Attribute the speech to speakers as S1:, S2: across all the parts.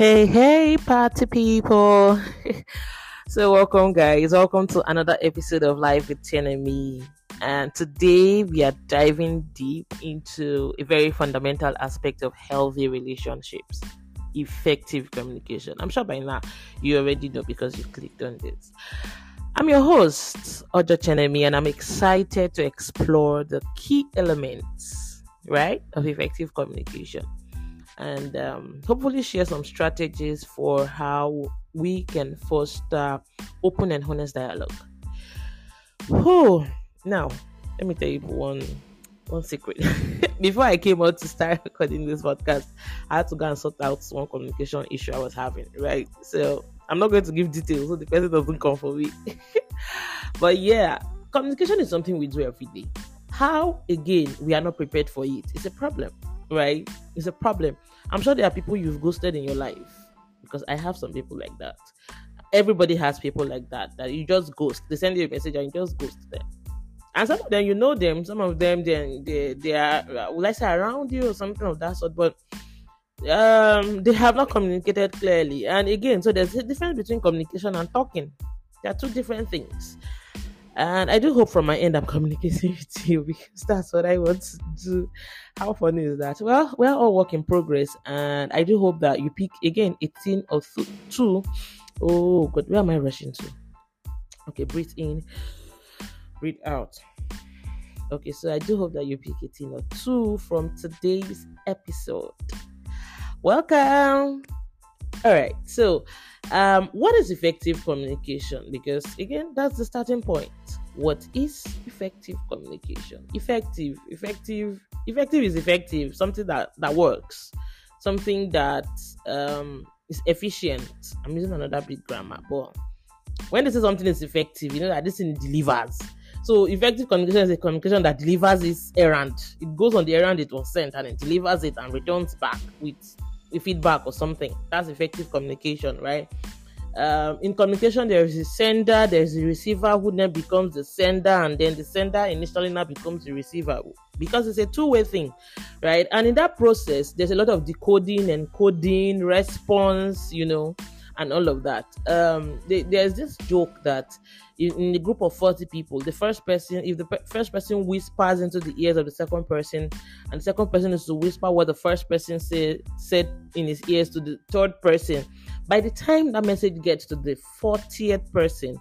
S1: Hey, hey, party people. so, welcome, guys. Welcome to another episode of Life with Chenemi. And today we are diving deep into a very fundamental aspect of healthy relationships effective communication. I'm sure by now you already know because you clicked on this. I'm your host, Ojo Chenemi, and I'm excited to explore the key elements, right, of effective communication and um, hopefully share some strategies for how we can foster open and honest dialogue. Oh, now let me tell you one one secret. Before I came out to start recording this podcast, I had to go and sort out one communication issue I was having. Right, so I'm not going to give details so the person doesn't come for me. but yeah, communication is something we do every day. How again we are not prepared for it? It's a problem, right? It's a problem. I'm sure there are people you've ghosted in your life because I have some people like that. Everybody has people like that that you just ghost. They send you a message and you just ghost them. And some of them you know them, some of them then they, they are will I say around you or something of that sort, but um they have not communicated clearly. And again, so there's a difference between communication and talking. There are two different things. And I do hope from my end I'm communicating with you because that's what I want to do. How funny is that? Well, we're all work in progress, and I do hope that you pick again 18 or th- 2. Oh, God, where am I rushing to? Okay, breathe in, breathe out. Okay, so I do hope that you pick 18 or 2 from today's episode. Welcome. All right, so um, what is effective communication? Because again, that's the starting point. What is effective communication? Effective, effective, effective is effective. Something that that works, something that um, is efficient. I'm using another big grammar, but when they say something is effective, you know that this thing delivers. So effective communication is a communication that delivers its errand. It goes on the errand it was sent and it delivers it and returns back with feedback or something. That's effective communication, right? Um, in communication, there is a sender, there's a receiver who then becomes the sender, and then the sender initially now becomes the receiver because it's a two-way thing, right? And in that process, there's a lot of decoding and coding, response, you know, and all of that. Um, there's this joke that in, a group of 40 people, the first person, if the pe- first person whispers into the ears of the second person, and the second person is to whisper what the first person say, said in his ears to the third person, by the time that message gets to the 40th person,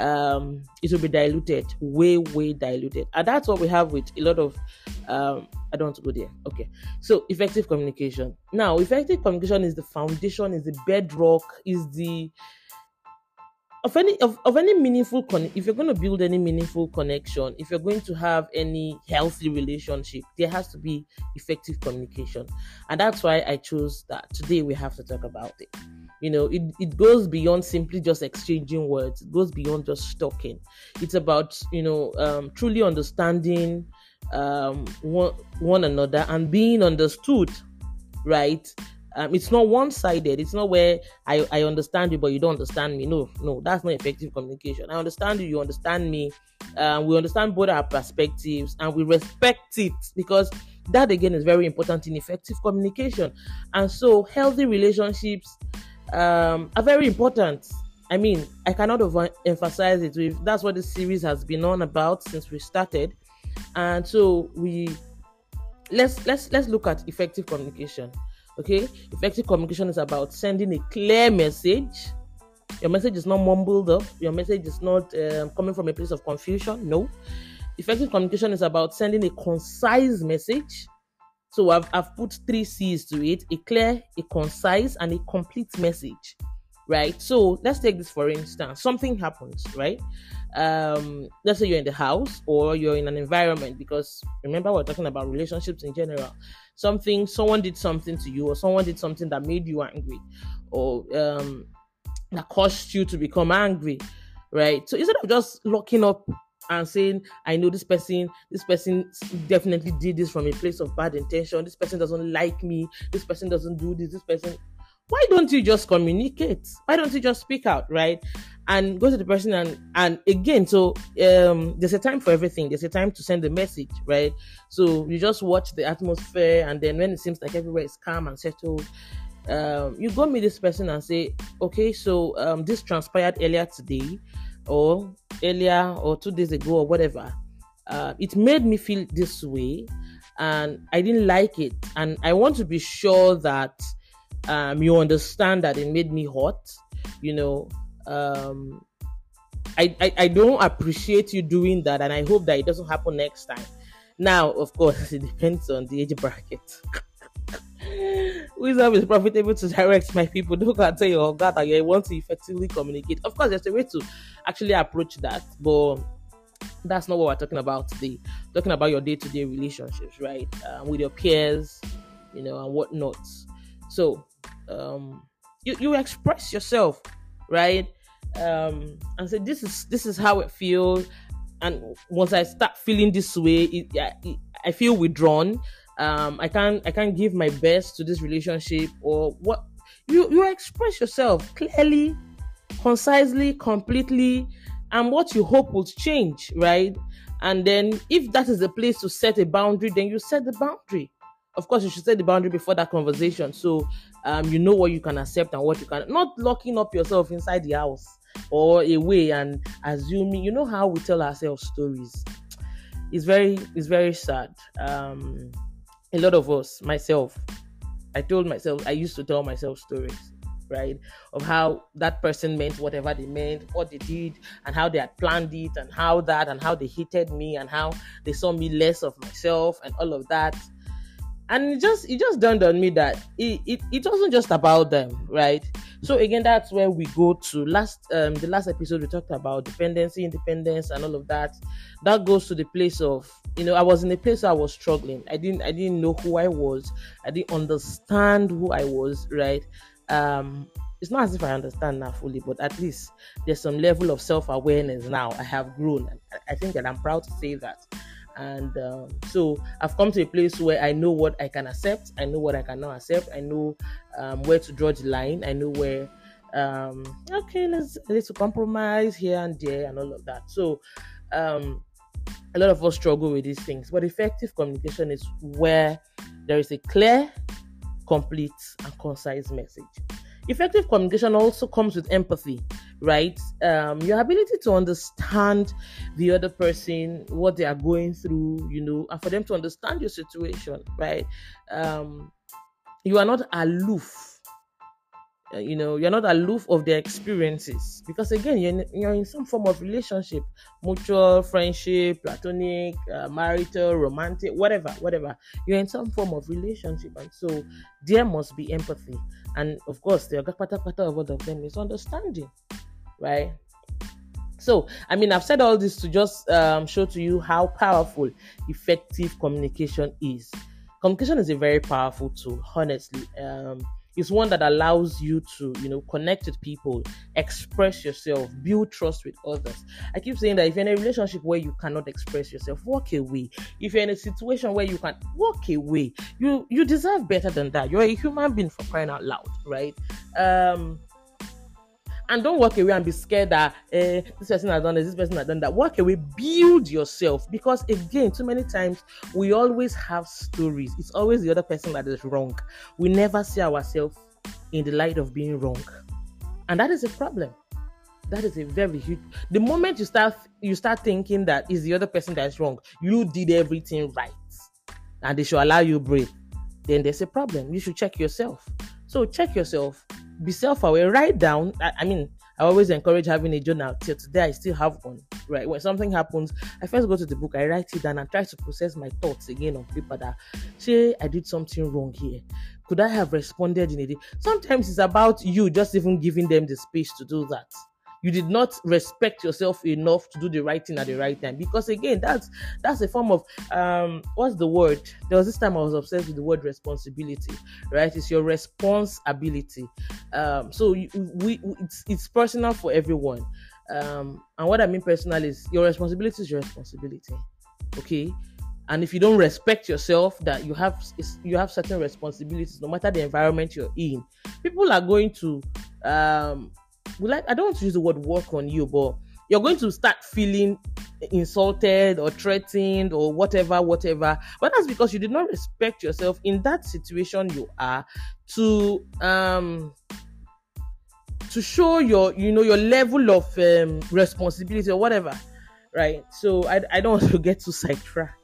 S1: um, it will be diluted, way, way diluted. And that's what we have with a lot of um, I don't want to go there. Okay. So effective communication. Now, effective communication is the foundation, is the bedrock, is the of any of, of any meaningful con if you're going to build any meaningful connection if you're going to have any healthy relationship there has to be effective communication. And that's why i chose that. Today we have to talk about it. You know it, it goes beyond simply just exchanging words. It goes beyond just talking. It's about you know um, truly understanding um, one, one another and being understood right um, it's not one-sided. It's not where I, I understand you but you don't understand me. No no that's not effective communication. I understand you you understand me. Um, we understand both our perspectives and we respect it because that again is very important in effective communication. And so healthy relationships um, are very important. I mean i cannot overemphasize it. That's what this series has been on about since we started. And so we let's let's let's look at effective communication okay? Effective communication is about sending a clear message. Your message is not mumbled up. Your message is not um, coming from a place of confusion. No. Effective communication is about sending a concise message. So I've, I've put three c's to it. A clear a concise and a complete message right? So let's take this for instance. Something happens right? Um let's say you're in the house or you're in an environment because remember we're talking about relationships in general something someone did something to you or someone did something that made you angry or um that caused you to become angry right? So instead of just locking up and saying i know this person this person definitely did this from a place of bad intention. This person doesn't like me. This person doesn't do this. This person why don't you just communicate? Why don't you just speak out right? And go to the person and and again so um there's a time for everything. There's a time to send a message right? So you just watch the atmosphere and then when it seems like everywhere is calm and settled um, you go meet this person and say, okay, so um, this transpired earlier today, or earlier, or two days ago, or whatever. Uh, it made me feel this way, and I didn't like it, and I want to be sure that um, you understand that it made me hot. You know, um, I, I, I don't appreciate you doing that, and I hope that it doesn't happen next time. Now, of course, it depends on the age bracket. Wisdom is profitable to direct my people. Don't go and tell your God that you want to effectively communicate. Of course, there's a way to actually approach that, but that's not what we're talking about today. Talking about your day-to-day relationships, right? Um, with your peers, you know, and whatnot. So, um, you you express yourself, right? Um, and say this is this is how it feels. And once I start feeling this way, it, it, I feel withdrawn um, I can't I can't give my best to this relationship or what you you express yourself clearly, concisely, completely, and what you hope will change, right? And then if that is the place to set a boundary, then you set the boundary. Of course, you should set the boundary before that conversation, so um, you know what you can accept and what you can not locking up yourself inside the house or away and assuming. You know how we tell ourselves stories. It's very it's very sad. Um, a lot of us, myself, I told myself, I used to tell myself stories, right? Of how that person meant whatever they meant, what they did, and how they had planned it, and how that, and how they hated me, and how they saw me less of myself, and all of that and it just it just dawned on me that it, it, it wasn't just about them right? So again that's where we go to last um the last episode we talked about dependency independence and all of that. That goes to the place of you know i was in a place i was struggling. I didn't i didn't know who i was. I didn't understand who i was right? Um it's not as if i understand now fully but at least there's some level of self-awareness now i have grown. I think that i'm proud to say that and um, so i've come to a place where i know what i can accept i know what i cannot accept i know um, where to draw the line i know where um, okay let's let's compromise here and there and all of that. So um, a lot of us struggle with these things but effective communication is where there is a clear complete and concise message. Effective communication also comes with empathy right? Um, your ability to understand the other person what they are going through you know and for them to understand your situation right? Um, you are not aloof uh, you know you're not aloof of their experiences because again you're in, you're in some form of relationship mutual friendship platonic uh, marital romantic whatever whatever. You're in some form of relationship and so there must be empathy. And of course the other part of all of them is understanding right? So i mean i've said all this to just um, show to you how powerful effective communication is. Communication is a very powerful tool honestly. Um, it's one that allows you to you know connect with people express yourself build trust with others. I keep saying that if you're in a relationship where you cannot express yourself walk away. If you're in a situation where you can walk away. You you deserve better than that. You're a human being for crying out loud right? Um and don't walk away and be scared that eh, this person has done this, this person has done that. Walk away, build yourself because again, too many times we always have stories. It's always the other person that is wrong. We never see ourselves in the light of being wrong, and that is a problem. That is a very huge. The moment you start you start thinking that is the other person that is wrong, you did everything right, and they should allow you breathe. Then there's a problem. You should check yourself. So check yourself be self-aware write down. I, I, mean i always encourage having a journal. Till today i still have one right? When something happens i first go to the book i write it down and try to process my thoughts again on paper that say i did something wrong here. Could i have responded in a day? Sometimes it's about you just even giving them the space to do that you did not respect yourself enough to do the right thing at the right time. Because again that's that's a form of um what's the word? There was this time i was obsessed with the word responsibility right? It's your responsibility. Um so we, we it's it's personal for everyone. Um and what i mean personal is your responsibility is your responsibility okay? And if you don't respect yourself that you have you have certain responsibilities no matter the environment you're in people are going to um like I don't want to use the word work on you, but you're going to start feeling insulted or threatened or whatever, whatever. But that's because you did not respect yourself in that situation you are to um to show your you know your level of um, responsibility or whatever right? So I, I don't want to get too sidetracked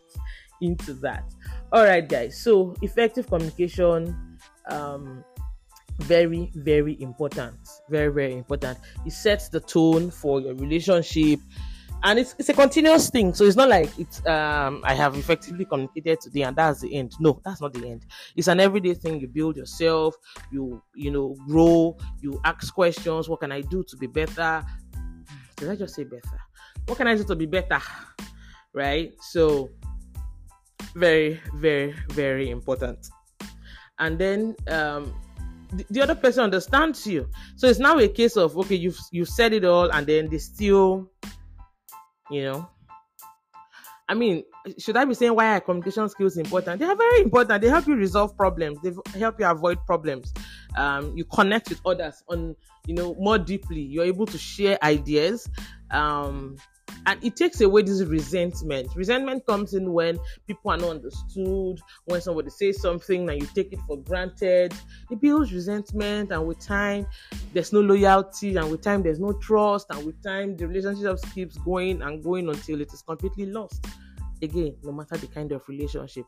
S1: into that. All right guys. So effective communication um very very important. Very very important. It sets the tone for your relationship. And it's, it's a continuous thing. So it's not like it's um i have effectively communicated today and that's the end. No that's not the end. It's an everyday thing. You build yourself. You you know grow. You ask questions. What can i do to be better? Did i just say better? What can i do to be better? Right? So very very very important. And then um the, the other person understands you. So it's now a case of okay you've you've said it all and then they still you know. I mean should i be saying why are communication skills important? They are very important. They help you resolve problems. They help you avoid problems. Um, you connect with others on you know more deeply. You're able to share ideas. Um, and it takes away this resentment. Resentment comes in when people are not understood, when somebody says something and you take it for granted. It builds resentment, and with time, there's no loyalty, and with time, there's no trust, and with time, the relationship keeps going and going until it is completely lost. Again, no matter the kind of relationship.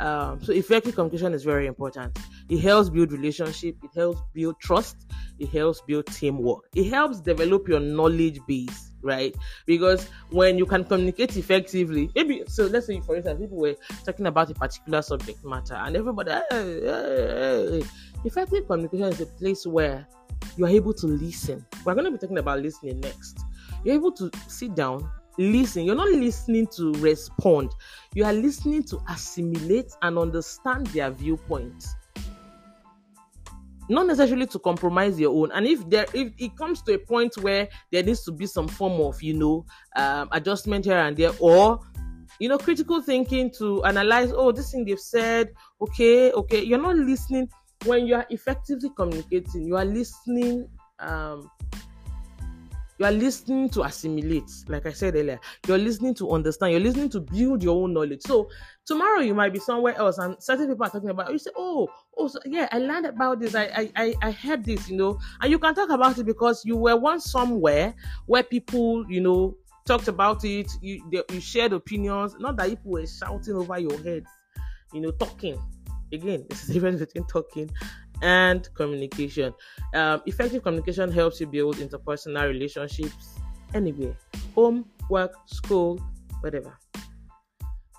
S1: Um, so effective communication is very important. It helps build relationship. It helps build trust. It helps build teamwork. It helps develop your knowledge base right? Because when you can communicate effectively, maybe so. Let's say, for instance, people were talking about a particular subject matter, and everybody, hey, hey, hey. effective communication is a place where you are able to listen. We're going to be talking about listening next. You're able to sit down, listen. You're not listening to respond. You are listening to assimilate and understand their viewpoint not necessarily to compromise your own. And if there if it comes to a point where there needs to be some form of you know um, adjustment here and there or you know critical thinking to analyze oh this thing they've said okay okay you're not listening. When you are effectively communicating you are listening um you are listening to assimilate like i said earlier you're listening to understand you're listening to build your own knowledge. So tomorrow you might be somewhere else and certain people are talking about you say oh oh so, yeah i learned about this. I, I i heard this you know. And you can talk about it because you were once somewhere where people you know talked about it. You they, you shared opinions. Not that people were shouting over your heads you know talking. Again this is the difference between talking and communication. Um, effective communication helps you build interpersonal relationships anywhere home, work, school, whatever.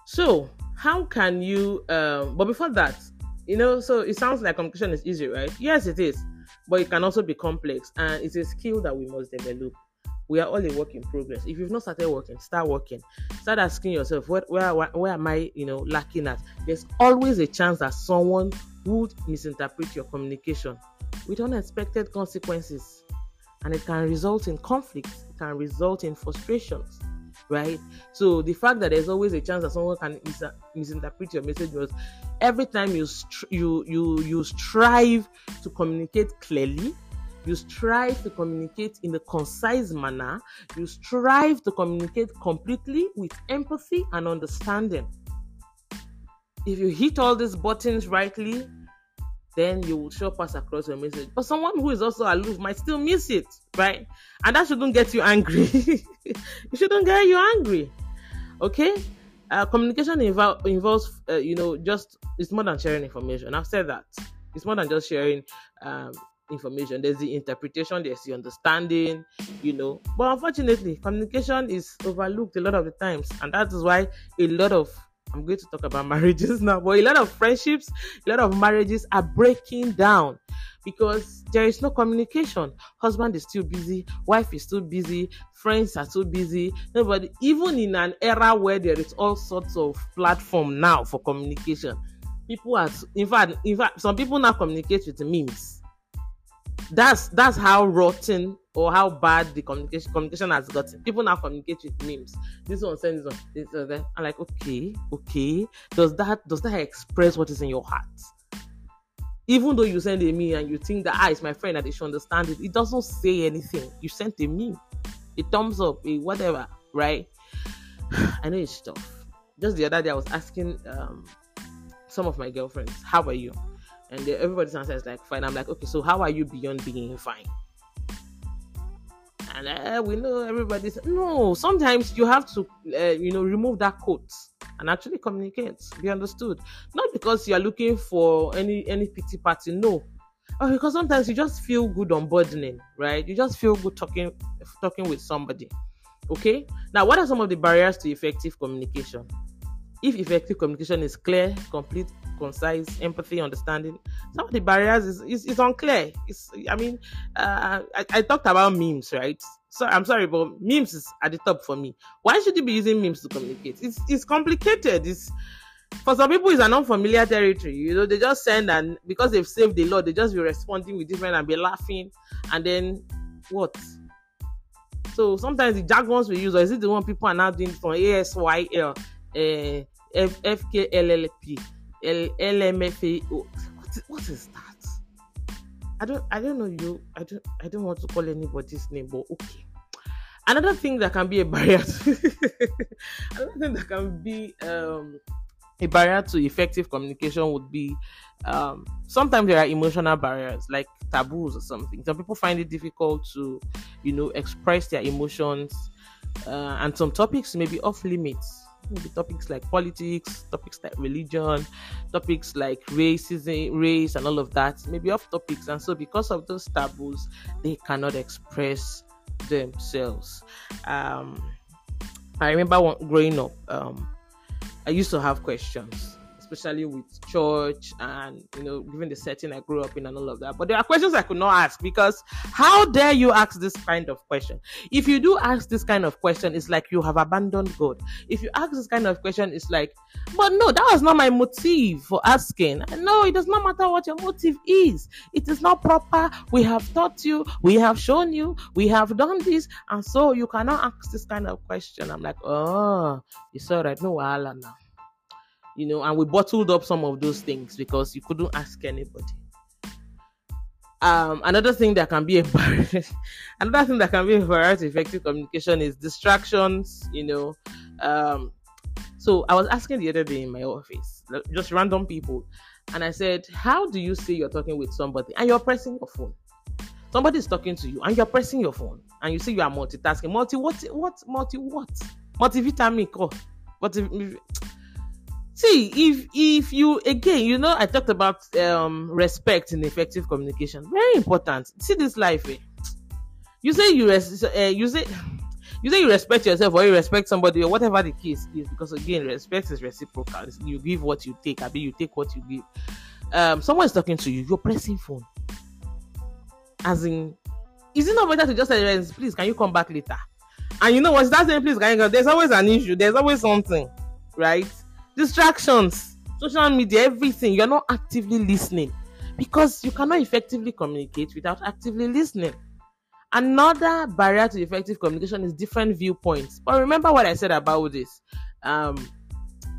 S1: So, how can you? Um, but before that, you know, so it sounds like communication is easy, right? Yes, it is, but it can also be complex, and it's a skill that we must develop. We are all a work in progress. If you've not started working, start working. Start asking yourself, where, where, where am I, you know, lacking at? There's always a chance that someone would misinterpret your communication with unexpected consequences and it can result in conflicts it can result in frustrations right? So the fact that there's always a chance that someone can mis- misinterpret your message was every time you you you you strive to communicate clearly you strive to communicate in a concise manner you strive to communicate completely with empathy and understanding. If you hit all these buttons rightly then you will sure pass across your message. But someone who is also aloof might still miss it, right? And that shouldn't get you angry. it shouldn't get you angry. Okay? Uh, communication invo- involves, uh, you know, just it's more than sharing information. I've said that. It's more than just sharing um, information. There's the interpretation, there's the understanding, you know. But unfortunately, communication is overlooked a lot of the times, and that is why a lot of I'm going to talk about marriages now, but a lot of friendships, a lot of marriages are breaking down because there is no communication. Husband is still busy, wife is still busy, friends are still busy. Nobody, even in an era where there is all sorts of platform now for communication, people are in fact, in fact, some people now communicate with memes that's that's how rotten or how bad the communication communication has gotten. People now communicate with memes. This one sends one, this one. I'm like, okay, okay. Does that does that express what is in your heart? Even though you send a meme and you think that ah, it's my friend that they should understand it, it doesn't say anything. You sent a meme, a thumbs up, a whatever, right? I know it's tough. Just the other day, I was asking um, some of my girlfriends, "How are you?" And everybody's answer is like, "Fine." I'm like, "Okay, so how are you beyond being fine?" And uh, we know everybody's no. Sometimes you have to, uh, you know, remove that coat and actually communicate. Be understood. Not because you are looking for any any pity party. No, or because sometimes you just feel good unburdening, right? You just feel good talking talking with somebody. Okay. Now, what are some of the barriers to effective communication? If effective communication is clear, complete, concise, empathy, understanding, some of the barriers is, is, is unclear. It's, I mean, uh, I, I talked about memes, right? So I'm sorry, but memes is at the top for me. Why should you be using memes to communicate? It's it's complicated. It's for some people it's an unfamiliar territory. You know, they just send and because they've saved the law, they just be responding with different and be laughing, and then what? So sometimes the jargons we use, or is it the one people are now doing from ASYL, uh, F- FKLLP, L- LMFA? What, what is that? I don't I don't know you. I don't I don't want to call anybody's name, but okay. Another thing that can be a barrier to, another thing that can be um a barrier to effective communication would be um, sometimes there are emotional barriers like taboos or something. Some people find it difficult to, you know, express their emotions, uh, and some topics may be off limits. Maybe topics like politics, topics like religion, topics like racism, race, and all of that maybe off topics. And so, because of those taboos, they cannot express themselves. Um, I remember growing up. Um, I used to have questions, especially with church and you know, given the setting I grew up in and all of that. But there are questions I could not ask because how dare you ask this kind of question? If you do ask this kind of question, it's like you have abandoned God. If you ask this kind of question, it's like, but no, that was not my motive for asking. No, it does not matter what your motive is. It is not proper. We have taught you, we have shown you, we have done this, and so you cannot ask this kind of question. I'm like, oh, it's all right. No, wahala now you know, and we bottled up some of those things because you couldn't ask anybody. Um, another thing that can be a barrier, another thing that can be to effective communication is distractions. You know, um, so I was asking the other day in my office, just random people, and I said, "How do you say you're talking with somebody and you're pressing your phone? Somebody's talking to you and you're pressing your phone, and you see you are multitasking. Multi what? What? Multi what? Multivitamin? Oh, multi see if if you again you know i talked about um respect in effective communication. Very important. See this life eh? you say you res- uh, you say you say you respect yourself or you respect somebody or whatever the case is because again respect is reciprocal. You give what you take i mean you take what you give. Um someone is talking to you you're pressing phone. As in is it not better to just say please can you come back later? And you know what? That saying please can you come? There's always an issue. There's always something right distractions social media everything. You're not actively listening because you cannot effectively communicate without actively listening. Another barrier to effective communication is different viewpoints. But remember what i said about this um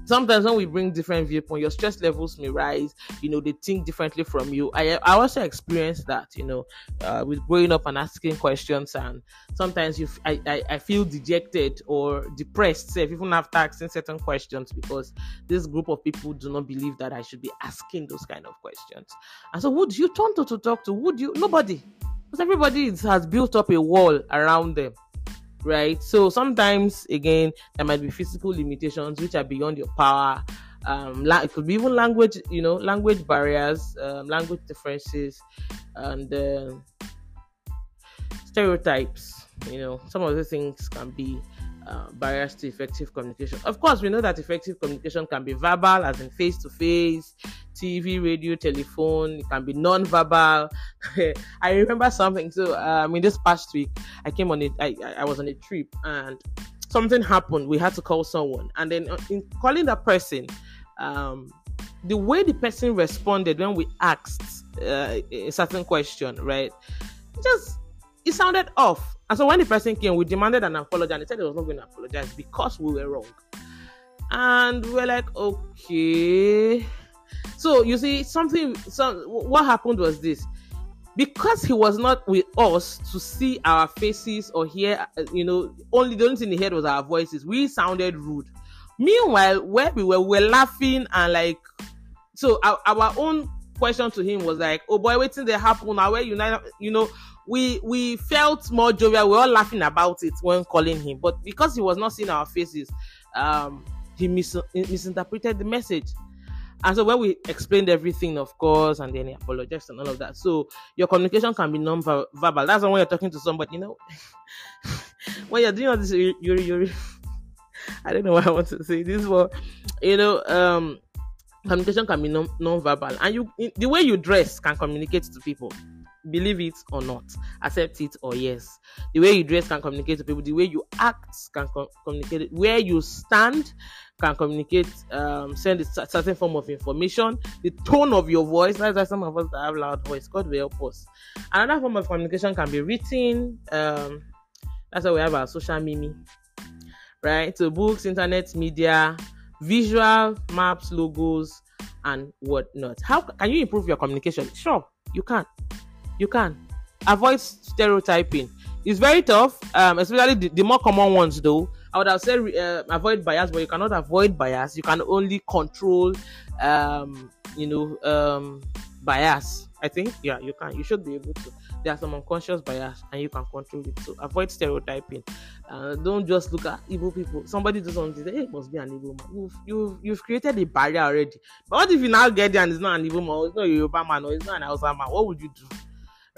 S1: sometimes when we bring different viewpoints, your stress levels may rise. You know, they think differently from you. I I also experienced that. You know, uh, with growing up and asking questions, and sometimes you I, I, I feel dejected or depressed, say, even after asking certain questions, because this group of people do not believe that I should be asking those kind of questions. And so, do you turn to to talk to? Would you? Nobody, because everybody has built up a wall around them right? So sometimes again there might be physical limitations which are beyond your power. Um, la- it could be even language, you know, language barriers, um, language differences, and uh, stereotypes. You know, some of the things can be uh, barriers to effective communication. Of course, we know that effective communication can be verbal, as in face to face, TV, radio, telephone. It can be non-verbal. I remember something. So, um, in this past week, I came on it. I, I was on a trip and something happened. We had to call someone, and then uh, in calling that person, um, the way the person responded when we asked uh, a certain question, right? Just it sounded off and so when the person came, we demanded an apology, and he said he was not going to apologize because we were wrong. And we are like, okay. So you see, something. So what happened was this: because he was not with us to see our faces or hear, you know, only the only thing he heard was our voices. We sounded rude. Meanwhile, where we were, we were laughing and like, so our, our own question to him was like, "Oh boy, waiting there happen now. Where you you know." We we felt more jovial. We were all laughing about it when calling him, but because he was not seeing our faces, um, he mis- misinterpreted the message. And so when we explained everything, of course, and then he apologized and all of that. So your communication can be non-verbal. That's when you're talking to somebody, you know. when you're doing all this, I don't know what I want to say this, but you know, um, communication can be non- non-verbal, and you the way you dress can communicate to people. Believe it or not, accept it or yes. The way you dress can communicate to people. The way you act can com- communicate. Where you stand can communicate, um, send a certain form of information. The tone of your voice, that's why some of us that have loud voice. God will help us. Another form of communication can be written. Um, that's why we have our social mimi, right? So books, internet, media, visual, maps, logos, and whatnot. How can you improve your communication? Sure, you can. You can. Avoid stereotyping. It's very tough, um, especially the, the more common ones though I would have said uh, avoid bias, but you cannot avoid bias. You can only control, um, you know, um, bias. I think, yeah, you can. You should be able to. There are some unconscious bias, and you can control it. So avoid stereotyping. Uh, don't just look at evil people. Somebody does something, say, hey, it must be an evil man. You've, you've, you've created a barrier already. But what if you now get there and it's not an evil man, it's not a Yoruba man, or it's not an Hausa man? What would you do?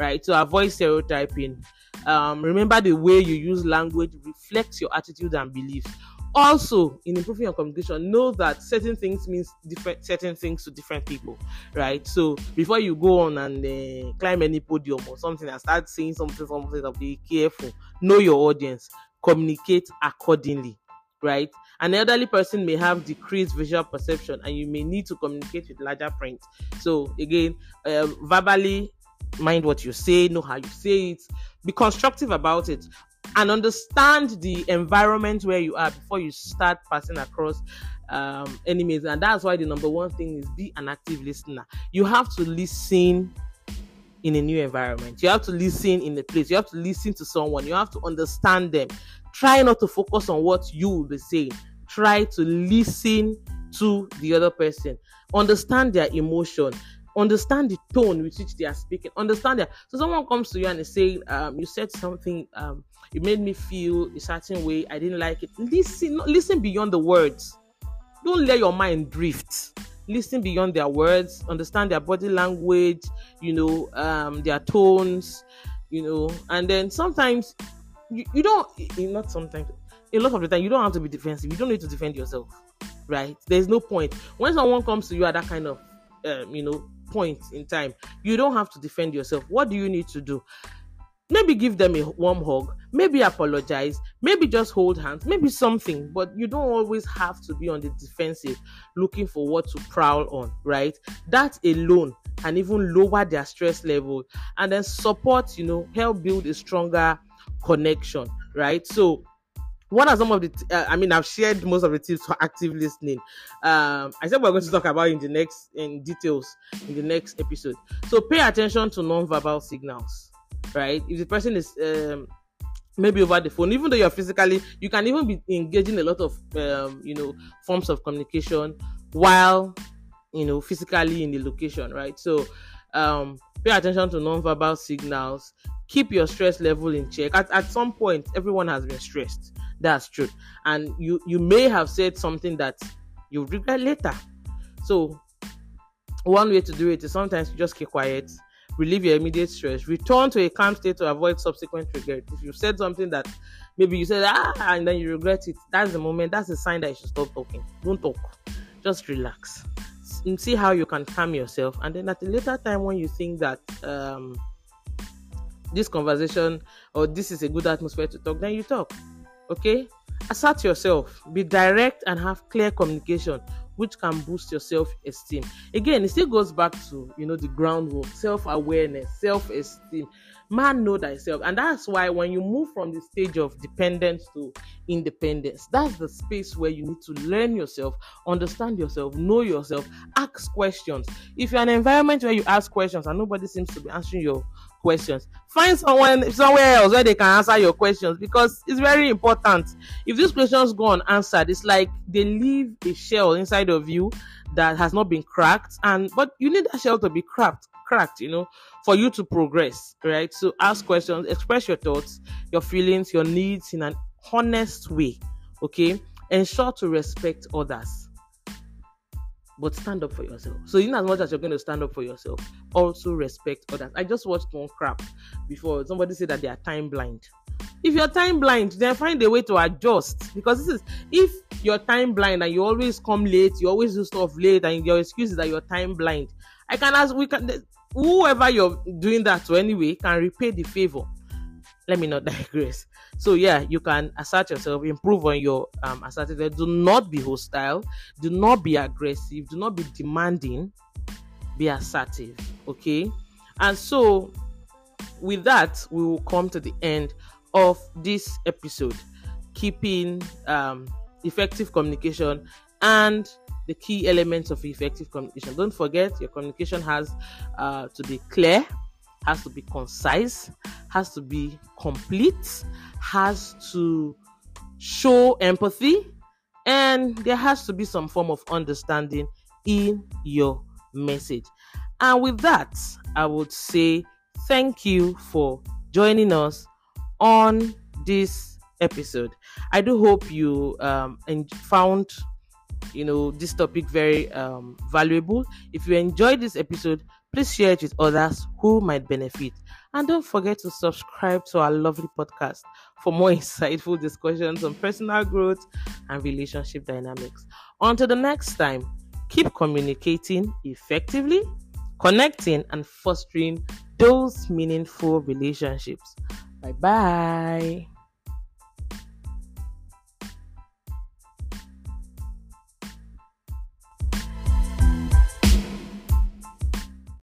S1: Right? To avoid stereotyping. Um, remember the way you use language reflects your attitude and beliefs. Also in improving your communication know that certain things means different certain things to different people right? So before you go on and uh, climb any podium or something and start saying something something be careful. Know your audience. Communicate accordingly right? An elderly person may have decreased visual perception and you may need to communicate with larger print. So again uh, verbally mind what you say know how you say it be constructive about it and understand the environment where you are before you start passing across um, enemies. And that's why the number one thing is be an active listener. You have to listen in a new environment. You have to listen in a place. You have to listen to someone. You have to understand them. Try not to focus on what you will be saying. Try to listen to the other person. Understand their emotion understand the tone with which they are speaking understand that so someone comes to you and is saying um, you said something um, it made me feel a certain way i didn't like it. Listen listen beyond the words. Don't let your mind drift. Listen beyond their words understand their body language you know um, their tones you know and then sometimes you, you don't not sometimes a lot of the time you don't have to be defensive you don't need to defend yourself right? There's no point. When someone comes to you at that kind of um, you know point in time. You don't have to defend yourself. What do you need to do? Maybe give them a warm hug, maybe apologize, maybe just hold hands, maybe something, but you don't always have to be on the defensive looking for what to prowl on, right? That alone can even lower their stress level and then support, you know, help build a stronger connection, right? So what are some of the uh, i mean i've shared most of the tips for active listening. Um i said we're going to talk about in the next in details in the next episode. So pay attention to non-verbal signals right? If the person is um maybe over the phone even though you're physically you can even be engaging a lot of um, you know forms of communication while you know physically in the location right? So um pay attention to non-verbal signals. Keep your stress level in check. At, at some point everyone has been stressed that's true. And you you may have said something that you regret later. So one way to do it is sometimes you just keep quiet relieve your immediate stress return to a calm state to avoid subsequent regret. If you said something that maybe you said ah and then you regret it that's the moment that's a sign that you should stop talking. Don't talk. Just relax. See how you can calm yourself. And then at a later time when you think that um, this conversation or this is a good atmosphere to talk then you talk Okay? Assert yourself, be direct and have clear communication, which can boost your self-esteem. Again, it still goes back to you know the groundwork, self-awareness, self-esteem. Man know thyself, and that's why when you move from the stage of dependence to independence, that's the space where you need to learn yourself, understand yourself, know yourself, ask questions. If you're in an environment where you ask questions and nobody seems to be answering your questions. Find someone somewhere else where they can answer your questions because it's very important. If these questions go unanswered, it's like they leave a shell inside of you that has not been cracked, and but you need that shell to be cracked, cracked, you know, for you to progress, right? So ask questions, express your thoughts, your feelings, your needs in an honest way. Okay, ensure to respect others but stand up for yourself. So, in as much as you're going to stand up for yourself, also respect others. I just watched one crap before somebody said that they are time blind. If you're time blind, then find a way to adjust because this is if you're time blind and you always come late, you always do stuff late, and your excuse is that you're time blind. I can ask, we can, whoever you're doing that to anyway can repay the favor. Let me not digress. So yeah, you can assert yourself, improve on your um, assertiveness. Do not be hostile. Do not be aggressive. Do not be demanding. Be assertive. Okay. And so, with that, we will come to the end of this episode. Keeping um, effective communication and the key elements of effective communication. Don't forget, your communication has uh, to be clear, has to be concise, has to be complete, has to show empathy, and there has to be some form of understanding in your message. And with that, I would say thank you for joining us on this episode. I do hope you um, found you know this topic very um, valuable. If you enjoyed this episode, please share it with others who might benefit. And don't forget to subscribe to our lovely podcast for more insightful discussions on personal growth and relationship dynamics. Until the next time, keep communicating effectively, connecting, and fostering those meaningful relationships. Bye bye.